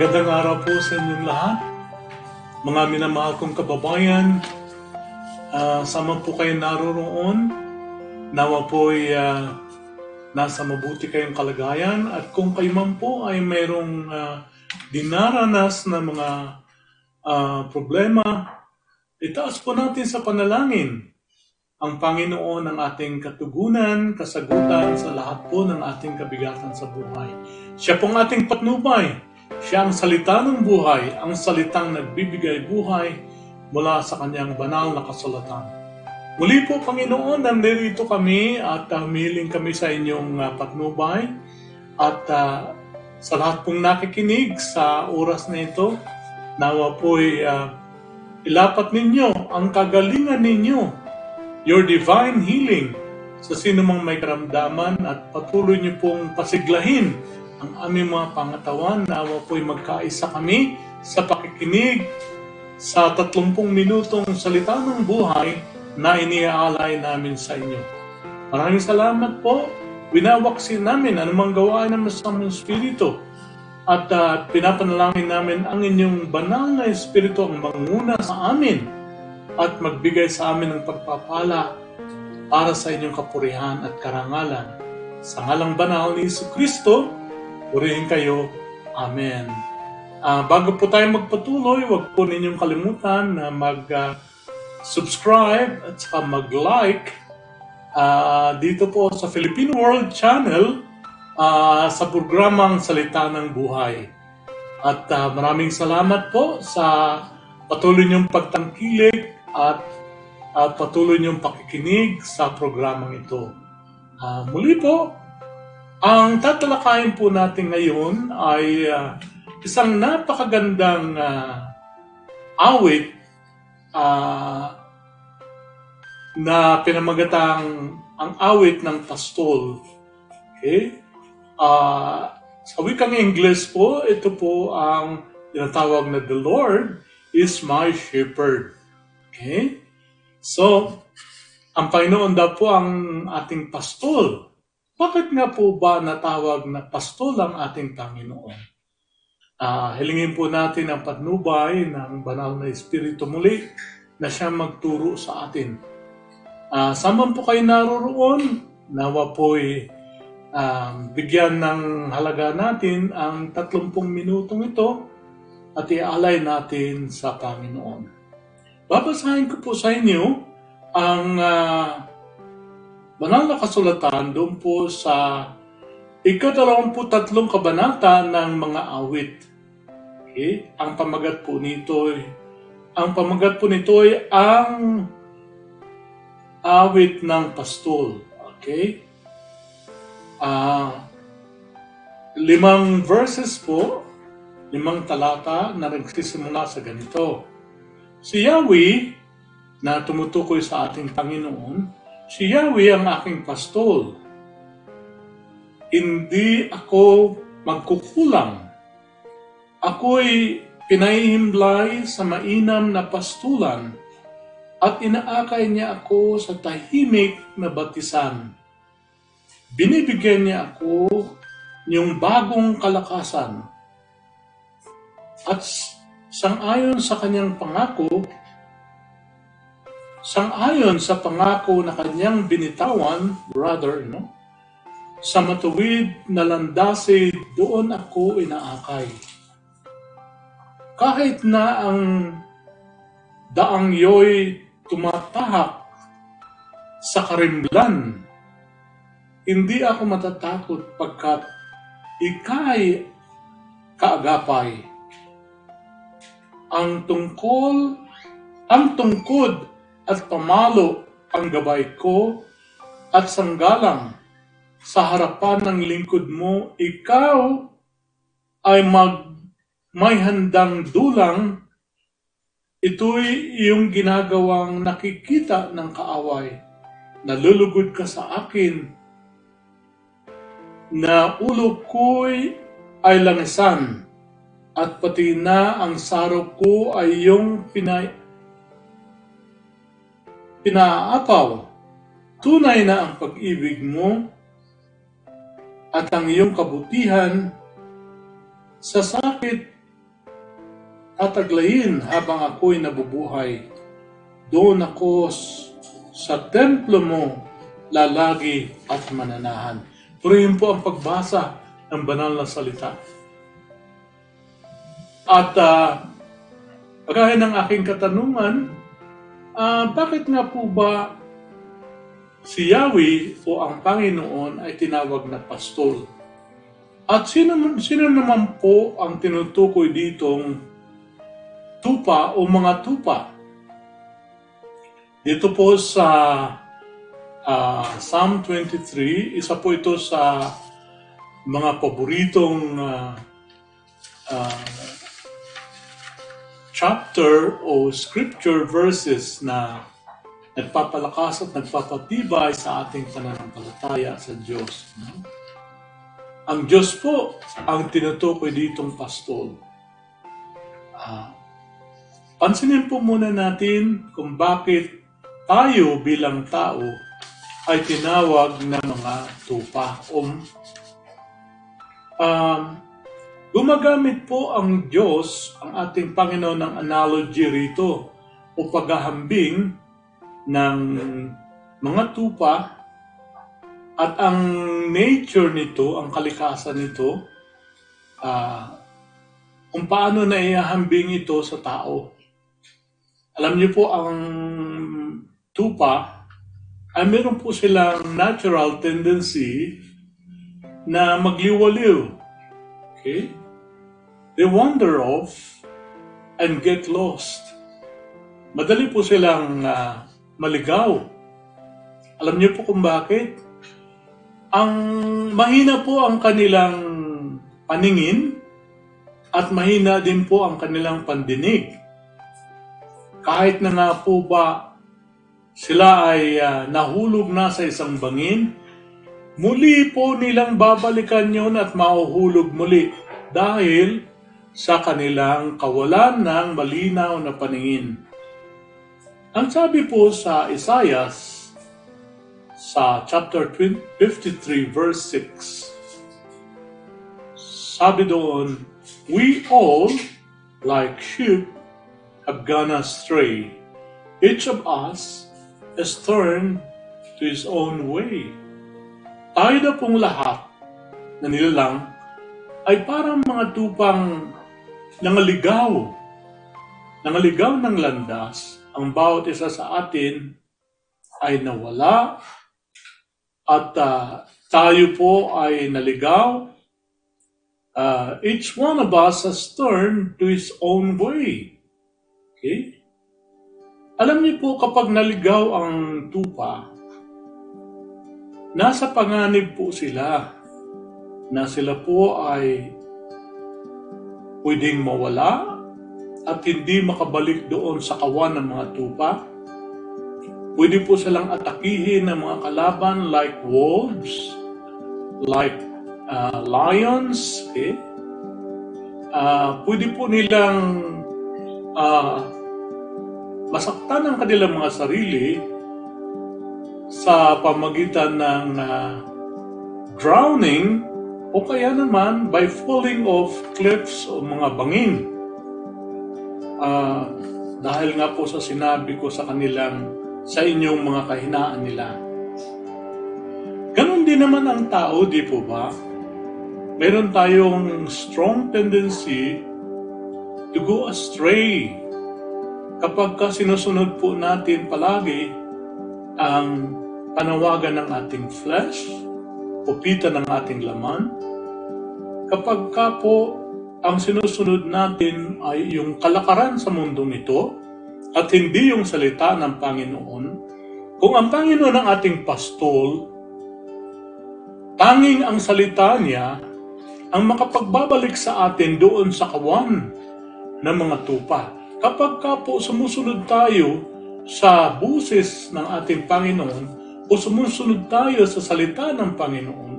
Magandang araw po sa inyong lahat. Mga minamahal kong kababayan, uh, sama po kayo naroroon. Nawa po ay uh, nasa mabuti kayong kalagayan at kung kayo man po ay mayroong uh, dinaranas na mga uh, problema, itaas po natin sa panalangin ang Panginoon ang ating katugunan, kasagutan sa lahat po ng ating kabigatan sa buhay. Siya pong ating patnubay. Siya ang salita ng buhay, ang salitang nagbibigay buhay mula sa kanyang banal na kasulatan. Muli po, Panginoon, nandito kami at uh, humiling kami sa inyong uh, patnubay at uh, sa lahat pong nakikinig sa oras na ito, nawa po'y uh, ilapat ninyo ang kagalingan ninyo your divine healing sa sino mang may karamdaman at patuloy niyo pong pasiglahin ang aming mga pangatawan na awa po'y magkaisa kami sa pakikinig sa 30 minutong salita ng buhay na iniaalay namin sa inyo. Maraming salamat po. Winawaksin namin anumang gawain ng masamang espiritu at uh, pinapanalangin namin ang inyong banal na espiritu ang manguna sa amin at magbigay sa amin ng pagpapala para sa inyong kapurihan at karangalan. Sa ngalang banal ni Isu Kristo, purihin kayo. Amen. Uh, bago po tayo magpatuloy, huwag po ninyong kalimutan na mag-subscribe uh, at saka mag-like uh, dito po sa Philippine World Channel uh, sa programang Salita ng Buhay. At uh, maraming salamat po sa patuloy niyong pagtangkilik at at patuloy niyong pakikinig sa programang ito. Uh, muli po, ang tatalakayin po natin ngayon ay uh, isang napakagandang uh, awit uh, na pinamagatang ang awit ng pastol. Okay? Uh, sa wikang English po, ito po ang tinatawag na The Lord is my shepherd. Okay? So, ang Panginoon daw po ang ating pastol. Bakit nga po ba natawag na pastol ang ating Panginoon? Uh, hilingin po natin ang patnubay ng banal na Espiritu muli na siya magturo sa atin. Uh, saman po kayo naroroon, nawa po'y um, bigyan ng halaga natin ang 30 minutong ito at ialay natin sa Panginoon. Babasahin ko po sa inyo ang uh, banal na kasulatan doon po sa ikadalawamputatlong kabanata ng mga awit. Okay? Ang pamagat po nito ay ang pamagat po nito ay ang awit ng pastol. Okay? Uh, limang verses po, limang talata na nagsisimula sa ganito. Si Yahweh na tumutukoy sa ating Panginoon, si Yahweh ang aking pastol. Hindi ako magkukulang. Ako'y pinahihimlay sa mainam na pastulan at inaakay niya ako sa tahimik na batisan. Binibigyan niya ako yung bagong kalakasan at Sang-ayon sa kanyang pangako, sang-ayon sa pangako na kanyang binitawan, brother, no? Sa matuwid na landasi, doon ako inaakay. Kahit na ang daang yo'y tumatahak sa karimlan, hindi ako matatakot pagkat ikay kaagapay ang tungkol, ang tungkod at pamalo ang gabay ko at sanggalang sa harapan ng lingkod mo, ikaw ay mag may handang dulang, ito'y iyong ginagawang nakikita ng kaaway. Nalulugod ka sa akin na ulo ko'y ay langisan at pati na ang sarok ko ay yung pinay pinaapaw. Tunay na ang pag-ibig mo at ang iyong kabutihan sa sakit tataglayin habang ako'y nabubuhay. Doon ako sa templo mo lalagi at mananahan. Purihin po ang pagbasa ng banal na salita. At uh, kagaya ng aking katanungan, ah, bakit nga po ba si Yahweh o ang Panginoon ay tinawag na pastol? At sino, sino naman po ang tinutukoy ditong tupa o mga tupa? Dito po sa ah, Psalm 23, isa po ito sa mga paboritong ah, ah, chapter o scripture verses na nagpapalakas at nagpapatibay sa ating pananampalataya sa Diyos. no? Ang Diyos po ang tinutukoy ditong pastol. Ah, pansinin po muna natin kung bakit tayo bilang tao ay tinawag na mga tupa o um, gumagamit po ang Diyos, ang ating Panginoon ng analogy rito o paghahambing ng mga tupa at ang nature nito, ang kalikasan nito, ah, kung paano naihahambing ito sa tao. Alam niyo po, ang tupa ay meron po silang natural tendency na magliwaliw. Okay? They wander off and get lost. Madali po silang ah, maligaw. Alam niyo po kung bakit? Ang mahina po ang kanilang paningin at mahina din po ang kanilang pandinig. Kahit na nga po ba sila ay ah, nahulog na sa isang bangin, muli po nilang babalikan yon at mahuhulog muli dahil sa kanilang kawalan ng malinaw na paningin. Ang sabi po sa Isaiah sa chapter 20 53 verse 6, sabi doon, We all, like sheep, have gone astray. Each of us has turned to his own way. Tayo na pong lahat na nilalang ay parang mga tupang nangaligaw. Nangaligaw ng landas, ang bawat isa sa atin ay nawala at ah, tayo po ay naligaw. Ah, each one of us has turned to his own way. Okay? Alam niyo po kapag naligaw ang tupa, nasa panganib po sila na sila po ay pwedeng mawala at hindi makabalik doon sa kawan ng mga tupa. Pwede po silang atakihin ng mga kalaban like wolves, like uh, lions. Okay? Ah, pwede po nilang ah, masaktan ang kanilang mga sarili sa pamagitan ng ah, drowning o kaya naman by falling off cliffs o mga bangin. Ah, dahil nga po sa sinabi ko sa kanilang sa inyong mga kahinaan nila. Ganon din naman ang tao, di po ba? Meron tayong strong tendency to go astray kapag ka sinusunod po natin palagi ang panawagan ng ating flesh, pupitan ng ating laman, kapag ka po ang sinusunod natin ay yung kalakaran sa mundong ito at hindi yung salita ng Panginoon, kung ang Panginoon ang ating pastol, tanging ang salita niya ang makapagbabalik sa atin doon sa kawan ng mga tupa. Kapag ka po sumusunod tayo sa buses ng ating Panginoon o sumusunod tayo sa salita ng Panginoon,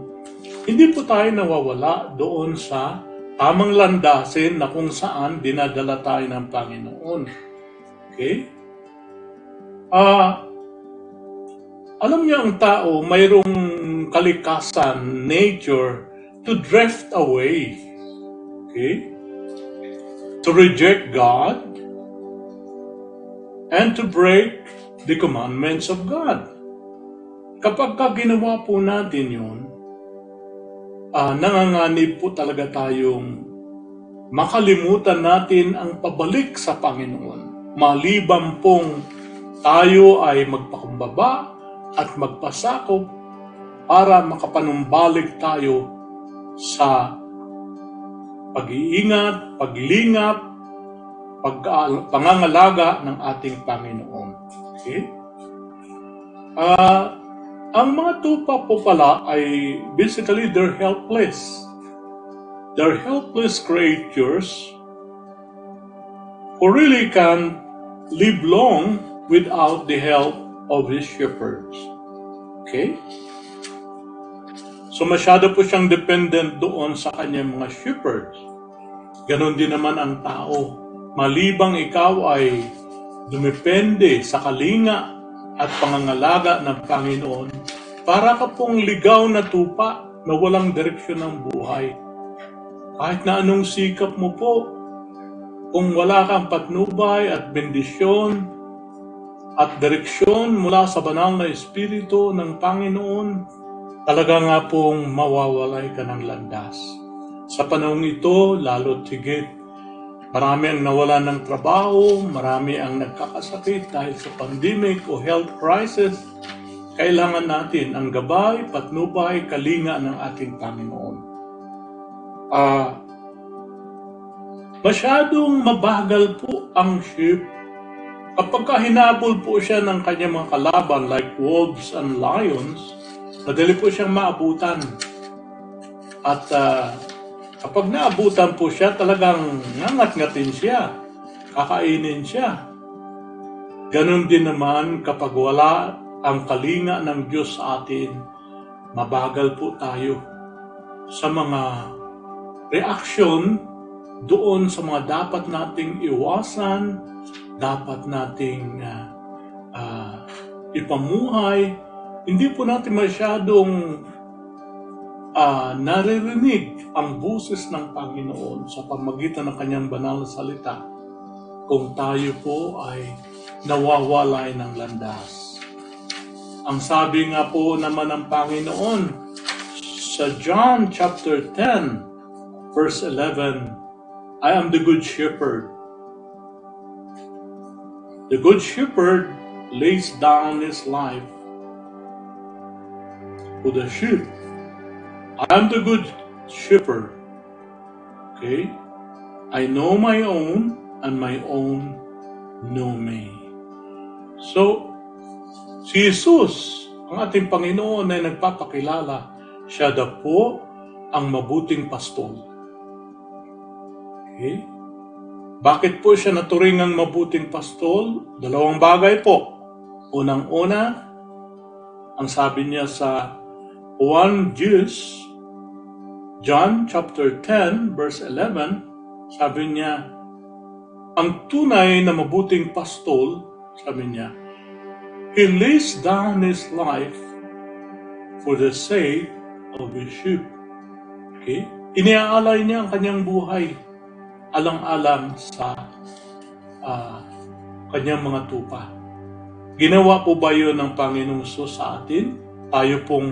hindi po tayo nawawala doon sa tamang landasin na kung saan dinadala tayo ng Panginoon. Okay? Ah, alam niyo ang tao mayroong kalikasan, nature, to drift away. Okay? to reject God and to break the commandments of God. Kapag ka ginawa po natin yun, uh, nanganganib po talaga tayong makalimutan natin ang pabalik sa Panginoon. Maliban pong tayo ay magpakumbaba at magpasakop para makapanumbalik tayo sa pag-iingat, paglingap, pag pangangalaga ng ating Panginoon. Okay? Uh, ang mga tupa po pala ay basically they're helpless. They're helpless creatures who really can live long without the help of his shepherds. Okay? So masyado po siyang dependent doon sa kanyang mga shepherds. Ganon din naman ang tao. Malibang ikaw ay dumepende sa kalinga at pangangalaga ng Panginoon, para ka pong ligaw na tupa na walang direksyon ng buhay. Kahit na anong sikap mo po, kung wala kang patnubay at bendisyon at direksyon mula sa banal na Espiritu ng Panginoon, talaga nga pong mawawalay ka ng landas. Sa panahong ito, lalo tigit, marami ang nawala ng trabaho, marami ang nagkakasakit dahil sa pandemic o health crisis. Kailangan natin ang gabay, patnubay, kalinga ng ating Panginoon. Ah, uh, masyadong mabagal po ang ship Kapag hinabol po siya ng kanyang mga kalaban like wolves and lions, Madali po siyang maabutan. At uh, kapag naabutan po siya, talagang nangat-ngatin siya. Kakainin siya. Ganon din naman kapag wala ang kalinga ng Diyos sa atin, mabagal po tayo sa mga reaksyon doon sa mga dapat nating iwasan, dapat nating uh, uh, ipamuhay, hindi po natin masyadong uh, naririnig ang buses ng Panginoon sa pamagitan ng kanyang banal na salita kung tayo po ay nawawalay ng landas. Ang sabi nga po naman ng Panginoon sa John chapter 10 verse 11, I am the good shepherd. The good shepherd lays down his life to the sheep. I am the good shepherd. Okay? I know my own and my own know me. So, si Jesus, ang ating Panginoon ay nagpapakilala, siya daw po ang mabuting pastol. Okay? Bakit po siya naturingang mabuting pastol? Dalawang bagay po. Unang-una, ang sabi niya sa 1 Jews, John chapter 10 verse 11, sabi niya, ang tunay na mabuting pastol, sabi niya, He lays down His life for the sake of His sheep. Okay? Iniaalay niya ang kanyang buhay alang-alang sa uh, kanyang mga tupa. Ginawa po ba yun ng Panginoong Sus sa atin? Tayo pong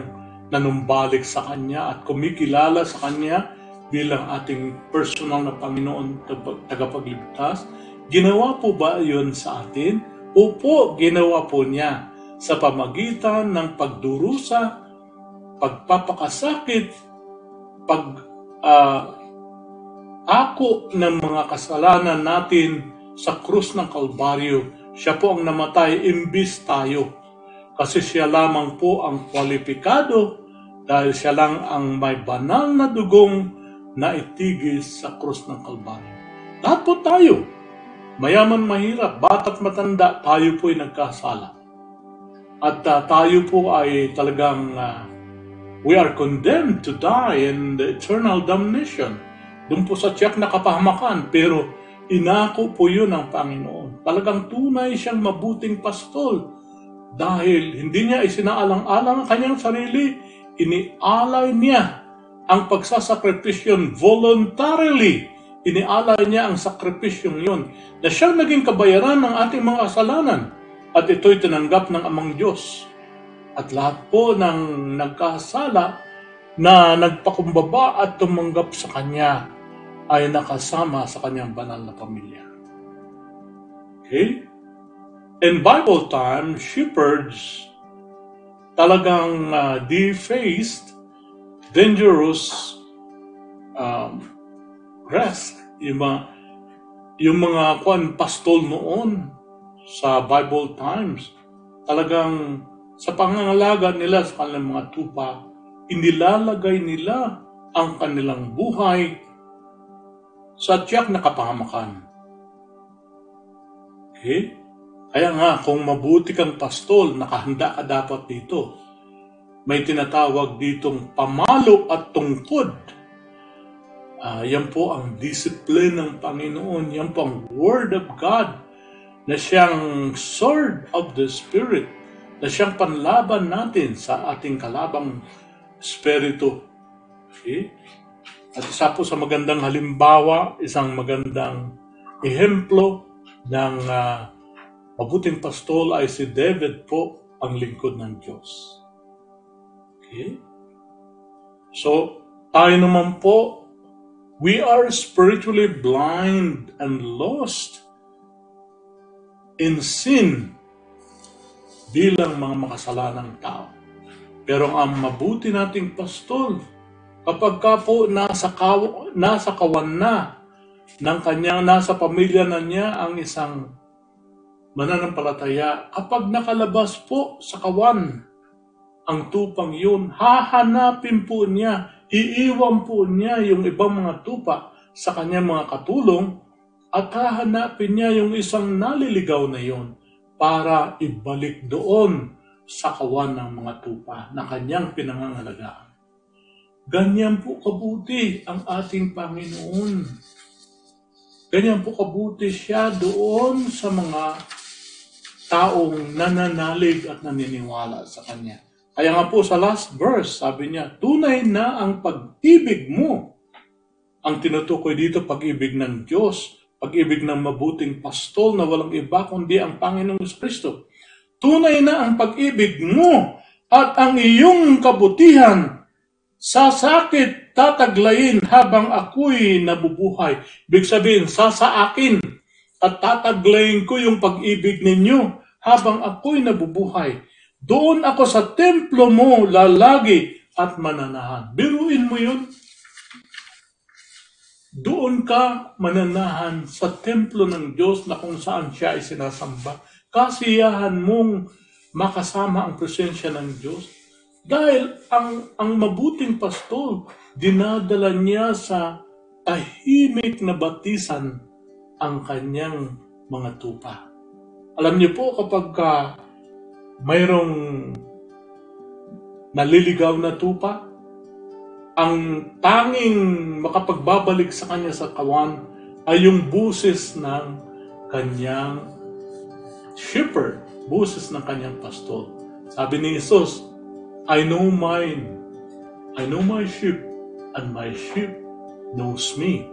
nanumbalik sa Kanya at kumikilala sa Kanya bilang ating personal na Panginoon tagapagligtas. Ginawa po ba yon sa atin? Opo, ginawa po niya sa pamagitan ng pagdurusa, pagpapakasakit, pag uh, ako ng mga kasalanan natin sa krus ng Kalbaryo. Siya po ang namatay imbis tayo kasi siya lamang po ang kwalipikado dahil siya lang ang may banal na dugong na itigis sa krus ng Kalbaryo. Po tayo, mayaman mahirap, bata't matanda, tayo po ay nagkasala. At uh, tayo po ay talagang uh, we are condemned to die in the eternal damnation. Doon po sa tiyak na kapahamakan, pero inako po yun ng Panginoon. Talagang tunay siyang mabuting pastol dahil hindi niya isinaalang-alang ang kanyang sarili, inialay niya ang pagsasakripisyon voluntarily. Inialay niya ang sakripisyong yun na siyang naging kabayaran ng ating mga kasalanan at ito'y tinanggap ng amang Diyos. At lahat po ng nagkasala na nagpakumbaba at tumanggap sa Kanya ay nakasama sa Kanyang banal na pamilya. Okay? In Bible time, shepherds talagang uh, defaced, dangerous um, risk. Yung mga, yung mga kwan, pastol noon sa Bible times, talagang sa pangangalaga nila sa kanilang mga tupa, inilalagay nila ang kanilang buhay sa tiyak na kapahamakan. Okay? Kaya nga, kung mabuti kang pastol, nakahanda ka dapat dito. May tinatawag ditong pamalo at tungkod. Uh, yan po ang discipline ng Panginoon. Yan po ang Word of God na siyang sword of the Spirit na siyang panlaban natin sa ating kalabang spirito. Okay? At isa po sa magandang halimbawa, isang magandang ehemplo ng uh, mabuting pastol ay si David po ang lingkod ng Diyos. Okay? So, tayo naman po, we are spiritually blind and lost in sin bilang mga makasalanang tao. Pero ang mabuti nating pastol, kapag ka po nasa, kaw, nasa kawan na ng kanyang nasa pamilya na niya ang isang mananampalataya, kapag nakalabas po sa kawan ang tupang yun, hahanapin po niya, iiwan po niya yung ibang mga tupa sa kanyang mga katulong at hahanapin niya yung isang naliligaw na yun para ibalik doon sa kawan ng mga tupa na kanyang pinangangalagaan. Ganyan po kabuti ang ating Panginoon. Ganyan po kabuti siya doon sa mga taong nananalig at naniniwala sa Kanya. Kaya nga po sa last verse, sabi niya, tunay na ang pag-ibig mo. Ang tinutukoy dito, pag-ibig ng Diyos, pag-ibig ng mabuting pastol na walang iba kundi ang Panginoong Kristo. Tunay na ang pag-ibig mo at ang iyong kabutihan sa sakit tataglayin habang ako'y nabubuhay. Ibig sabihin, sa sa akin at tataglayin ko yung pag-ibig ninyo habang ako'y nabubuhay. Doon ako sa templo mo lalagi at mananahan. Biruin mo yun. Doon ka mananahan sa templo ng Diyos na kung saan siya ay sinasamba. Kasiyahan mong makasama ang presensya ng Diyos dahil ang, ang mabuting pastol, dinadala niya sa tahimik na batisan ang kanyang mga tupa. Alam niyo po kapag ka mayroong naliligaw na tupa, ang tanging makapagbabalik sa kanya sa kawan ay yung buses ng kanyang shepherd, buses ng kanyang pastol. Sabi ni Jesus, I know mine. I know my sheep, and my sheep knows me.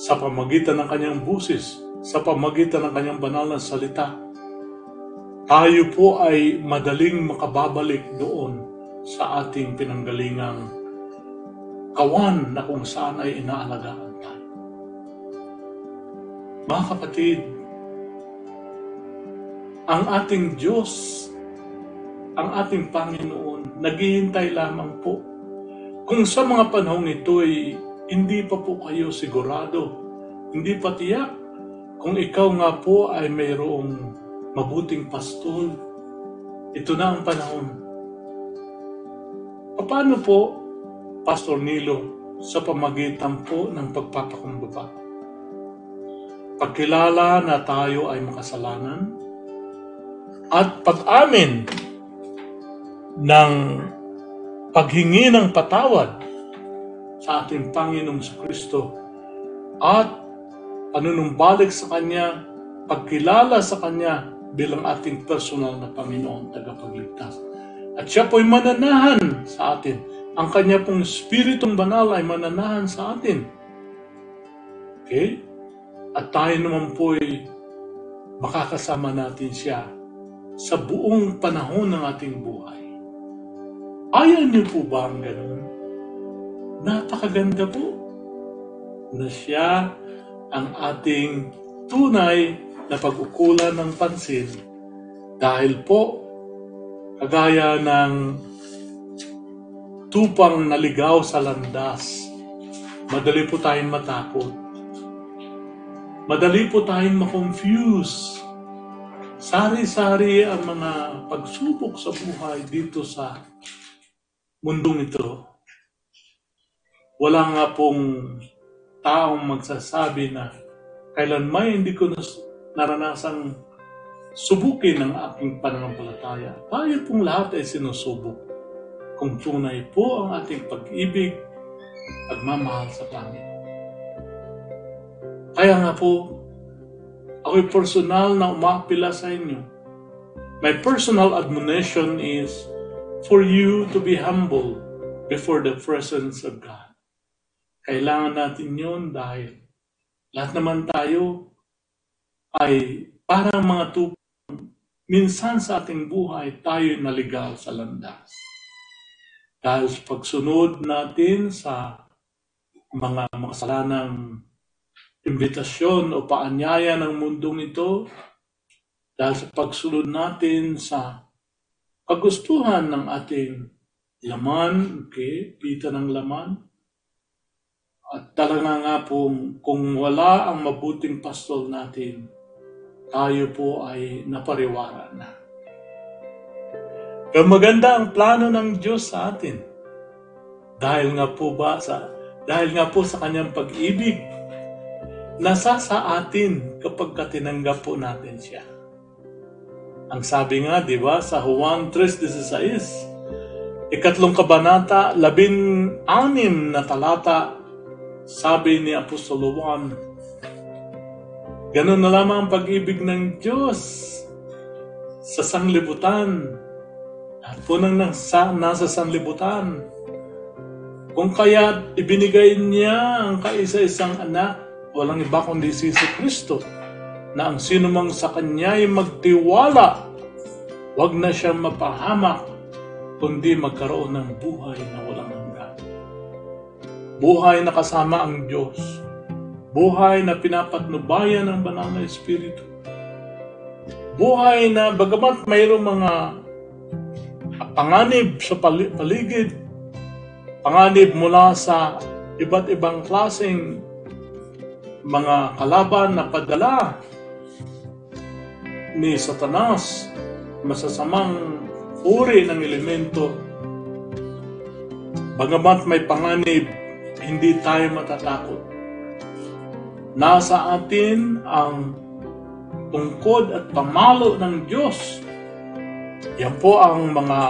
Sa pamagitan ng kanyang busis, sa pamagitan ng kanyang banal na salita, tayo po ay madaling makababalik doon sa ating pinanggalingang kawan na kung saan ay inaalagaan tayo. Mga kapatid, ang ating Diyos ang ating Panginoon, naghihintay lamang po. Kung sa mga panahong ito ay hindi pa po kayo sigurado, hindi pa tiyak, kung ikaw nga po ay mayroong mabuting pastol, ito na ang panahon. Paano po, Pastor Nilo, sa pamagitan po ng pagpapakumbaba? Pagkilala na tayo ay makasalanan at pag-amin ng paghingi ng patawad sa ating Panginoong sa Kristo at panunumbalik sa Kanya, pagkilala sa Kanya bilang ating personal na Panginoon tagapagligtas. At siya po'y mananahan sa atin. Ang Kanya pong Spiritong Banal ay mananahan sa atin. Okay? At tayo naman po'y makakasama natin siya sa buong panahon ng ating buhay. Ayaw niyo po ba ang ganun? Napakaganda po na siya ang ating tunay na pag-ukulan ng pansin dahil po kagaya ng tupang naligaw sa landas, madali po tayong matakot. Madali po tayong makonfuse. Sari-sari ang mga pagsubok sa buhay dito sa mundong ito. Wala nga pong taong magsasabi na kailanman hindi ko nas- naranasang subukin ang aking pananampalataya. Tayo pong lahat ay sinusubok kung tunay po ang ating pag-ibig, pagmamahal sa langit. Kaya nga po, ako'y personal na umapila sa inyo. My personal admonition is for you to be humble before the presence of God. Kailangan natin yun dahil lahat naman tayo ay parang mga tupang minsan sa ating buhay tayo naligaw sa landas. Dahil sa pagsunod natin sa mga makasalanang imbitasyon o paanyaya ng mundong ito, dahil sa pagsunod natin sa kagustuhan ng ating laman, okay, pita ng laman, at talaga nga po, kung wala ang mabuting pastol natin, tayo po ay napariwara na. Pero maganda ang plano ng Diyos sa atin. Dahil nga po ba sa dahil nga po sa kanyang pag-ibig nasa sa atin kapag katinanggap po natin siya. Ang sabi nga, di ba, sa Juan 3.16, ikatlong kabanata, labin anim na talata, sabi ni Apostolo Juan, Ganon na lamang ang pag-ibig ng Diyos sa sanglibutan. At po nang nasa, nasa sanlibutan. Kung kaya ibinigay niya ang kaisa-isang anak, walang iba kundi si Jesus Kristo, na ang sinumang sa Kanya ay magtiwala, wag na siya mapahamak, kundi magkaroon ng buhay na walang hanggan. Buhay na kasama ang Diyos Buhay na pinapatnubayan ng banal na Espiritu. Buhay na bagamat mayroong mga panganib sa pali- paligid, panganib mula sa iba't ibang klaseng mga kalaban na padala ni Satanas, masasamang uri ng elemento. Bagamat may panganib, hindi tayo matatakot Nasa atin ang tungkod at pamalo ng Diyos. Yan po ang mga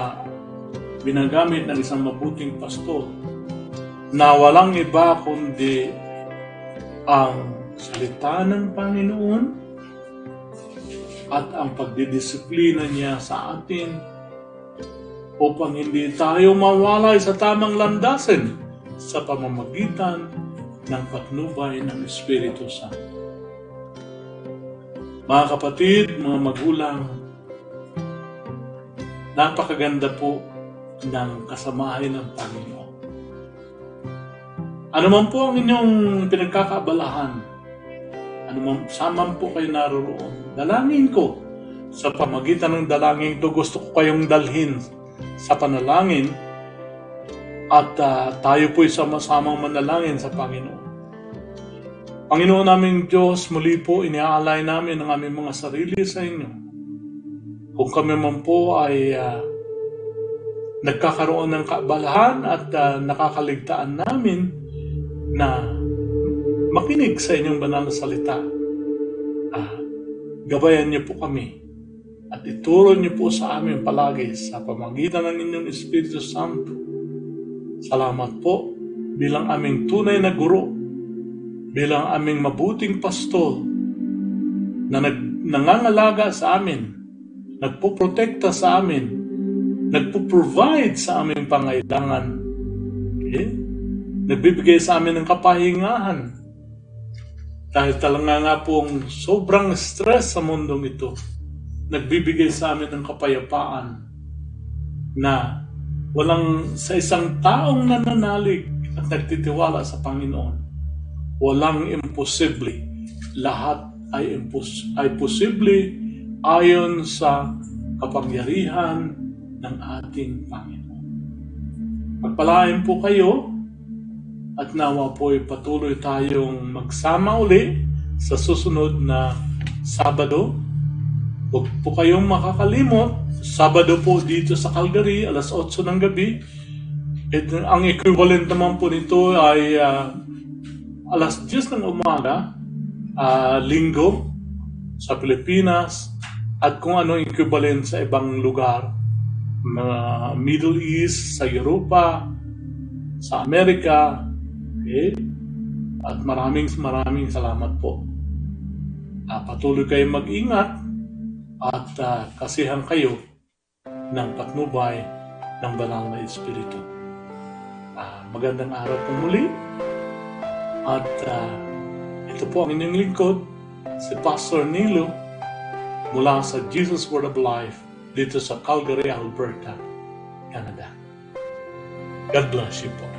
binagamit ng isang mabuting pastor na walang iba kundi ang salita ng Panginoon at ang pagdidisiplina niya sa atin upang hindi tayo mawalay sa tamang landasin sa pamamagitan ng patnubay ng Espiritu Santo. Mga kapatid, mga magulang, napakaganda po ng kasamahan ng Panginoon. Ano man po ang inyong pinagkakaabalahan, ano man, saan po kayo naroroon, dalangin ko sa pamagitan ng dalangin ito gusto ko kayong dalhin sa panalangin at uh, tayo po'y sama-samang manalangin sa Panginoon. Panginoon naming Diyos, muli po iniaalay namin ang aming mga sarili sa inyo. Kung kami man po ay uh, nagkakaroon ng kaabalahan at uh, nakakaligtaan namin na makinig sa inyong banal na salita, uh, gabayan niyo po kami at ituro niyo po sa amin palagi sa pamagitan ng inyong Espiritu Santo Salamat po bilang aming tunay na guro, bilang aming mabuting pastol na nag, nangangalaga sa amin, nagpo-protekta sa amin, nagpo-provide sa aming pangailangan. Okay? Nagbibigay sa amin ng kapahingahan. Dahil talaga nga pong sobrang stress sa mundong ito, nagbibigay sa amin ng kapayapaan na walang sa isang taong nananalig at nagtitiwala sa Panginoon, walang imposible. Lahat ay, impos- ay posible ayon sa kapangyarihan ng ating Panginoon. Pagpalain po kayo at nawa po ay patuloy tayong magsama uli sa susunod na Sabado. Huwag po kayong makakalimot. Sabado po dito sa Calgary, alas 8 ng gabi. At ang equivalent naman po nito ay ah, alas 10 ng umaga, ah, linggo sa Pilipinas, at kung ano equivalent sa ibang lugar, mga Middle East, sa Europa, sa Amerika, okay? At maraming maraming salamat po. Ah, patuloy kayong mag-ingat at ah, kasihan kayo ng patnubay ng banal na Espiritu. Ah, magandang araw po muli at ah, ito po ang inyong lingkod, si Pastor Nilo mula sa Jesus Word of Life dito sa Calgary, Alberta, Canada. God bless you po.